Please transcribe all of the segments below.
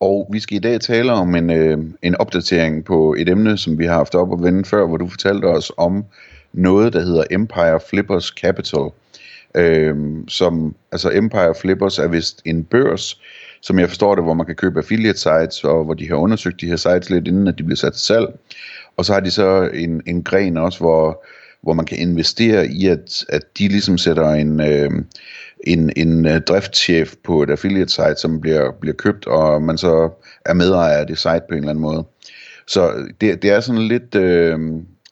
Og vi skal i dag tale om en, øh, en opdatering på et emne, som vi har haft op og vende før, hvor du fortalte os om noget, der hedder Empire Flippers Capital. Øh, som, altså Empire Flippers er vist en børs, som jeg forstår det, hvor man kan købe affiliate sites, og hvor de har undersøgt de her sites lidt inden, at de bliver sat til salg. Og så har de så en, en gren også, hvor, hvor man kan investere i, at, at de ligesom sætter en, øh, en, en øh, driftschef på et affiliate site, som bliver, bliver købt, og man så er medejer af det site på en eller anden måde. Så det, det er sådan lidt, øh,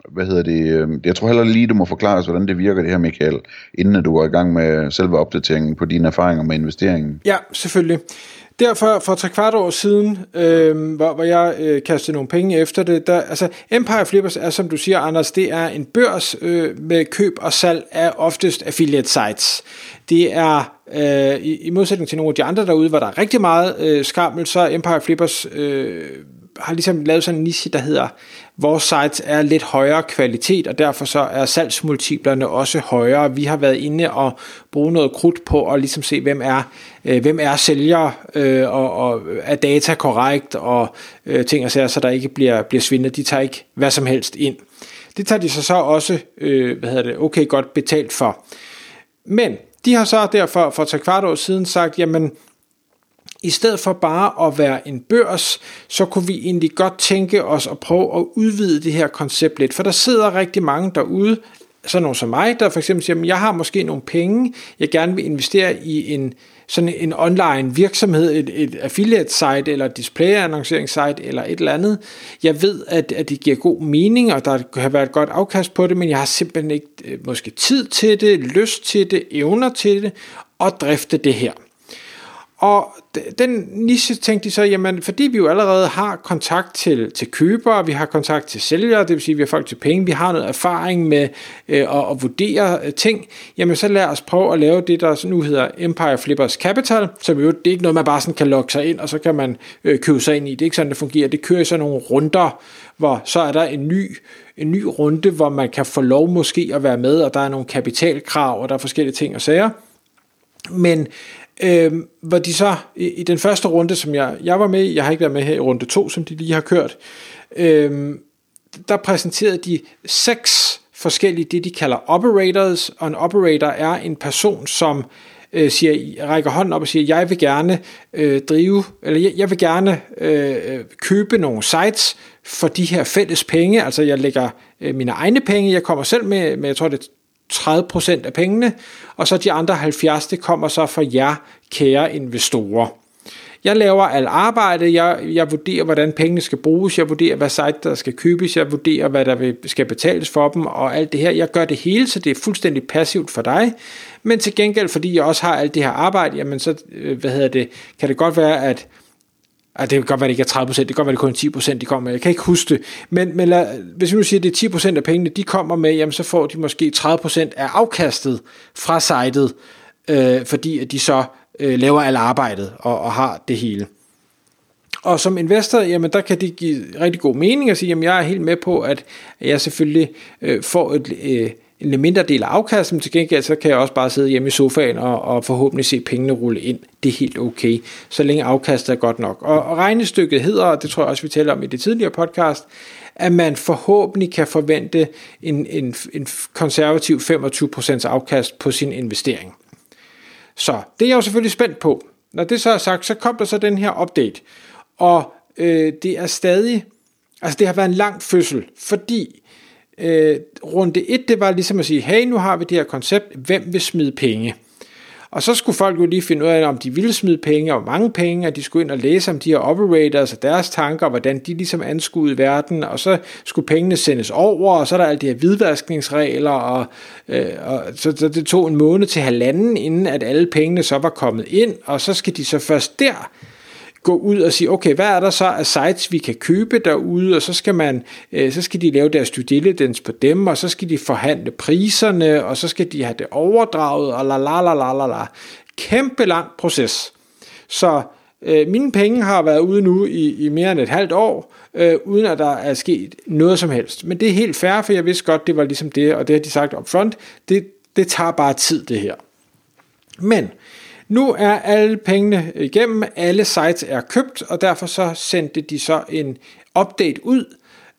hvad hedder det, øh, jeg tror heller lige, du må forklare os, hvordan det virker det her, Michael, inden du går i gang med selve opdateringen på dine erfaringer med investeringen. Ja, selvfølgelig. Derfor for tre kvart år siden, øh, hvor, hvor jeg øh, kastede nogle penge efter det, der, altså Empire Flippers er, som du siger, Anders, det er en børs øh, med køb og salg af oftest affiliate sites. Det er, øh, i, i modsætning til nogle af de andre derude, hvor der er rigtig meget øh, skammel, så Empire Flippers øh, har ligesom lavet sådan en niche, der hedder, vores sites er lidt højere kvalitet, og derfor så er salgsmultiplerne også højere. Vi har været inde og bruge noget krudt på at ligesom se, hvem er, øh, hvem er sælger, øh, og, og er data korrekt, og øh, ting og sager, så der ikke bliver, bliver svindet. De tager ikke hvad som helst ind. Det tager de så så også, øh, hvad hedder det, okay godt betalt for. Men de har så derfor for tre kvart år siden sagt, jamen i stedet for bare at være en børs, så kunne vi egentlig godt tænke os at prøve at udvide det her koncept lidt. For der sidder rigtig mange derude, sådan nogle som mig, der for eksempel siger, at jeg har måske nogle penge, jeg gerne vil investere i en, sådan en online virksomhed, et, et affiliate site eller display annoncering site eller et eller andet. Jeg ved, at, at det giver god mening, og der kan være et godt afkast på det, men jeg har simpelthen ikke øh, måske tid til det, lyst til det, evner til det, og drifte det her. Og den niche tænkte de så, jamen fordi vi jo allerede har kontakt til, til købere, vi har kontakt til sælgere, det vil sige, vi har folk til penge, vi har noget erfaring med øh, at, at vurdere øh, ting, jamen så lad os prøve at lave det, der nu hedder Empire Flippers Capital, som jo det er ikke noget, man bare sådan kan logge sig ind, og så kan man øh, købe sig ind i. Det er ikke sådan, det fungerer. Det kører i sådan nogle runder, hvor så er der en ny, en ny runde, hvor man kan få lov måske at være med, og der er nogle kapitalkrav, og der er forskellige ting og sager. Men øh, hvor de så i, i den første runde, som jeg, jeg var med jeg har ikke været med her i runde to, som de lige har kørt, øh, der præsenterede de seks forskellige, det de kalder operators, og en operator er en person, som øh, siger, rækker hånden op og siger, jeg vil gerne øh, drive, eller jeg, jeg vil gerne øh, købe nogle sites for de her fælles penge, altså jeg lægger øh, mine egne penge, jeg kommer selv med, med jeg tror det 30% af pengene, og så de andre 70, det kommer så fra jer, kære investorer. Jeg laver alt arbejde, jeg, jeg vurderer, hvordan pengene skal bruges, jeg vurderer, hvad site der skal købes, jeg vurderer, hvad der skal betales for dem, og alt det her. Jeg gør det hele, så det er fuldstændig passivt for dig, men til gengæld, fordi jeg også har alt det her arbejde, jamen så, øh, hvad hedder det, kan det godt være, at Altså, det kan godt være, at det ikke er 30%, det kan godt være, at det kun er 10%, de kommer med. Jeg kan ikke huske det. Men, men lad, hvis vi nu siger, at det er 10% af pengene, de kommer med, jamen så får de måske 30% af afkastet fra sitet, øh, fordi at de så øh, laver alt arbejdet og, og har det hele. Og som investor, jamen der kan det give rigtig god mening at sige, jamen jeg er helt med på, at jeg selvfølgelig øh, får et, øh, en mindre del af afkastet, men til gengæld så kan jeg også bare sidde hjemme i sofaen og, og forhåbentlig se pengene rulle ind. Det er helt okay, så længe afkastet er godt nok. Og, og regnestykket hedder, og det tror jeg også vi taler om i det tidligere podcast, at man forhåbentlig kan forvente en, en, en konservativ 25% afkast på sin investering. Så det er jeg jo selvfølgelig spændt på. Når det så er sagt, så kom der så den her update. Og øh, det er stadig, altså det har været en lang fødsel, fordi øh, runde 1, det var ligesom at sige, hey, nu har vi det her koncept, hvem vil smide penge? Og så skulle folk jo lige finde ud af, om de ville smide penge, og hvor mange penge, og de skulle ind og læse om de her operators og deres tanker, og hvordan de ligesom anskuede verden, og så skulle pengene sendes over, og så er der alle de her hvidvaskningsregler, og, øh, og så, så det tog en måned til halvanden, inden at alle pengene så var kommet ind, og så skal de så først der gå ud og sige, okay, hvad er der så af sites, vi kan købe derude, og så skal man, øh, så skal de lave deres due diligence på dem, og så skal de forhandle priserne, og så skal de have det overdraget, og la la la la la la. Kæmpe lang proces. Så øh, mine penge har været ude nu i, i mere end et halvt år, øh, uden at der er sket noget som helst. Men det er helt fair, for jeg vidste godt, det var ligesom det, og det har de sagt upfront, det, det tager bare tid det her. Men nu er alle pengene igennem, alle sites er købt, og derfor så sendte de så en update ud.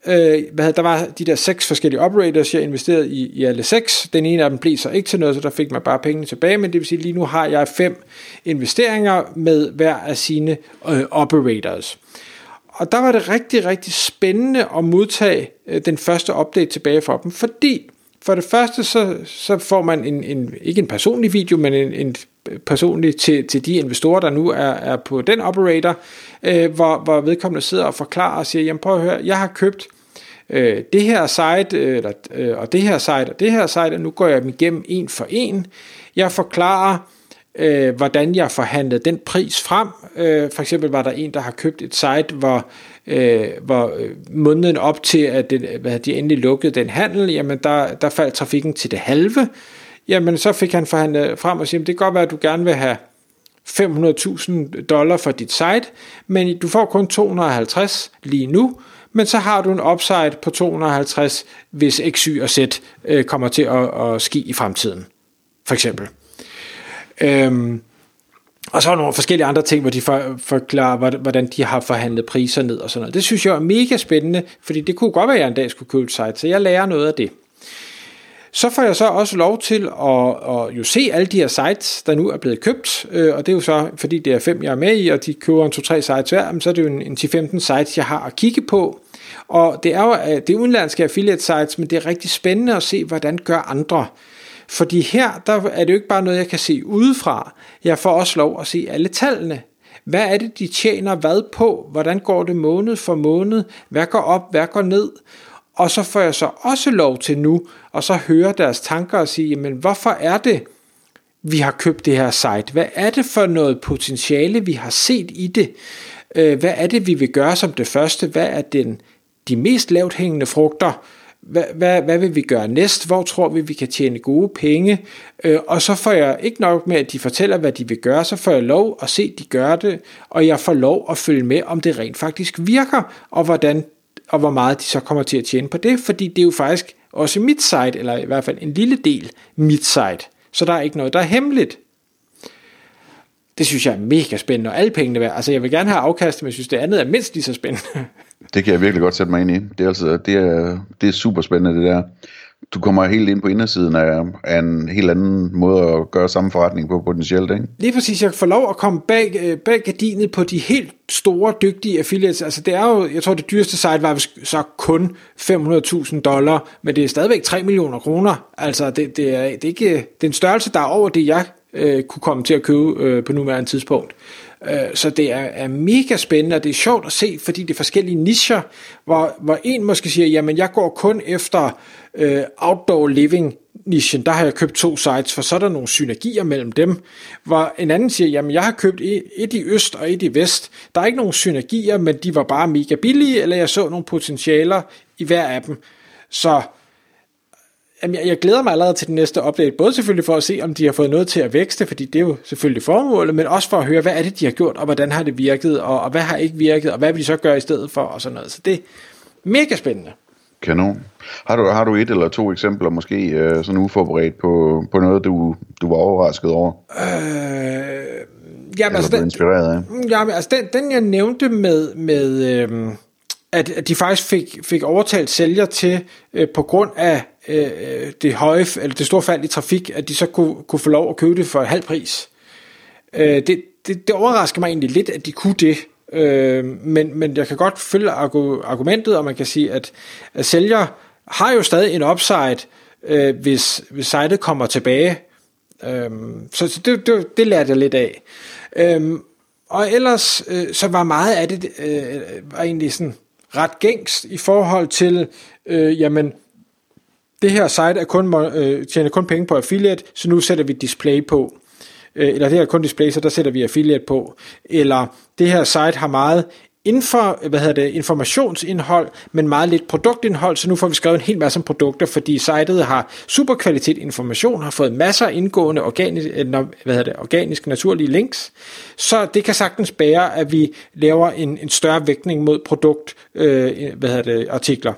Øh, hvad, der var de der seks forskellige operators, jeg investerede i, i alle seks. Den ene af dem blev så ikke til noget, så der fik man bare pengene tilbage, men det vil sige, lige nu har jeg fem investeringer med hver af sine øh, operators. Og der var det rigtig, rigtig spændende at modtage øh, den første update tilbage fra dem, fordi for det første, så, så får man en, en, ikke en personlig video, men en, en personlig til, til de investorer, der nu er, er på den operator, øh, hvor, hvor vedkommende sidder og forklarer og siger, jamen prøv at høre, jeg har købt øh, det her site, øh, eller, øh, og det her site, og det her site, og nu går jeg dem igennem en for en. Jeg forklarer, øh, hvordan jeg forhandlede den pris frem. Øh, for eksempel var der en, der har købt et site, hvor, øh, hvor øh, måneden op til, at det, hvad, de endelig lukkede den handel, jamen der, der faldt trafikken til det halve. Jamen så fik han forhandlet frem og siger, det kan godt være, at du gerne vil have 500.000 dollar for dit site, men du får kun 250 lige nu, men så har du en upside på 250, hvis X, Y og Z øh, kommer til at, at ske i fremtiden, for eksempel. Øhm, og så er der nogle forskellige andre ting, hvor de for, forklarer, hvordan de har forhandlet priser ned og sådan noget. Det synes jeg er mega spændende, fordi det kunne godt være, at jeg en dag skulle købe et site, så jeg lærer noget af det. Så får jeg så også lov til at, at jo se alle de her sites, der nu er blevet købt, øh, og det er jo så, fordi det er fem, jeg er med i, og de køber en 2-3 sites hver, så er det jo en, en 10-15 sites, jeg har at kigge på. Og det er jo det er udenlandske affiliate sites, men det er rigtig spændende at se, hvordan gør andre. Fordi her, der er det jo ikke bare noget, jeg kan se udefra. Jeg får også lov at se alle tallene. Hvad er det, de tjener hvad på? Hvordan går det måned for måned? Hvad går op? Hvad går ned? Og så får jeg så også lov til nu at så høre deres tanker og sige, men hvorfor er det, vi har købt det her site? Hvad er det for noget potentiale, vi har set i det? Øh, hvad er det, vi vil gøre som det første? Hvad er den, de mest lavt hængende frugter? Hvad, hvad, hvad vil vi gøre næst? Hvor tror vi, vi kan tjene gode penge? Øh, og så får jeg ikke nok med, at de fortæller, hvad de vil gøre, så får jeg lov at se, at de gør det, og jeg får lov at følge med, om det rent faktisk virker, og hvordan og hvor meget de så kommer til at tjene på det, fordi det er jo faktisk også mit site, eller i hvert fald en lille del mit site. Så der er ikke noget, der er hemmeligt. Det synes jeg er mega spændende, og alle pengene værd. Altså jeg vil gerne have afkast, men jeg synes det andet er mindst lige så spændende. Det kan jeg virkelig godt sætte mig ind i. Det er, altså, det er, det er super spændende det der du kommer helt ind på indersiden af, af en helt anden måde at gøre samme forretning på potentielt, ikke? Lige præcis, jeg får lov at komme bag, øh, bag gardinet på de helt store, dygtige affiliates. Altså det er jo, jeg tror det dyreste site var så kun 500.000 dollar, men det er stadigvæk 3 millioner kroner. Altså det, det, er, det er ikke, det er en størrelse, der er over det, jeg øh, kunne komme til at købe øh, på nuværende tidspunkt. Øh, så det er, er mega spændende, og det er sjovt at se, fordi det er forskellige nischer, hvor, hvor en måske siger, jamen jeg går kun efter øh, outdoor living nichen, der har jeg købt to sites, for så er der nogle synergier mellem dem. Hvor en anden siger, jamen jeg har købt e, et i øst og et i vest. Der er ikke nogen synergier, men de var bare mega billige, eller jeg så nogle potentialer i hver af dem. Så Jamen, jeg, jeg glæder mig allerede til den næste update, både selvfølgelig for at se, om de har fået noget til at vækste, fordi det er jo selvfølgelig formålet, men også for at høre, hvad er det, de har gjort, og hvordan har det virket, og, og hvad har ikke virket, og hvad vil de så gøre i stedet for, og sådan noget. Så det er mega spændende. Kanon. Har du, har du et eller to eksempler måske øh, sådan uforberedt på, på noget, du, du var overrasket over? Øh, jamen, altså den, inspireret af? Jamen, altså den, den jeg nævnte med, med øh, at, at de faktisk fik, fik overtalt sælger til, øh, på grund af Øh, øh, det høje, eller det store fald i trafik, at de så kunne, kunne få lov at købe det for halv pris. Øh, det, det, det overrasker mig egentlig lidt, at de kunne det, øh, men, men jeg kan godt følge argumentet, og man kan sige, at, at sælger har jo stadig en upside, øh, hvis, hvis sitet kommer tilbage. Øh, så så det, det, det lærte jeg lidt af. Øh, og ellers øh, så var meget af det øh, var egentlig sådan ret gængst i forhold til, øh, jamen, det her site er kun, øh, tjener kun penge på affiliate, så nu sætter vi display på. øh, eller det her kun display, så der sætter vi affiliate på, eller det her site har meget infor, hvad hedder det, informationsindhold, men meget lidt produktindhold, så nu får vi skrevet en hel masse om produkter, fordi sitet har super kvalitet information, har fået masser af indgående organisk, øh, hvad hedder det, organiske naturlige links, så det kan sagtens bære, at vi laver en, en større vægtning mod produkt, øh, hvad hedder det, artikler.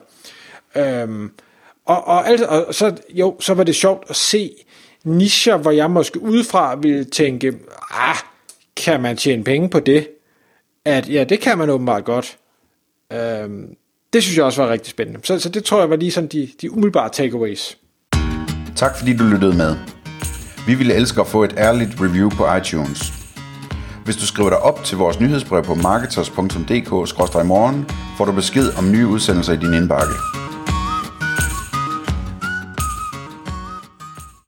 Øhm, og, og, altså, og så, jo, så var det sjovt at se nischer, hvor jeg måske udefra ville tænke, ah, kan man tjene penge på det? at ja, det kan man åbenbart godt. Øhm, det synes jeg også var rigtig spændende. Så, så det tror jeg var lige sådan de, de umiddelbare takeaways. Tak fordi du lyttede med. Vi ville elske at få et ærligt review på iTunes. Hvis du skriver dig op til vores nyhedsbrev på marketers.dk-morgen, får du besked om nye udsendelser i din indbakke.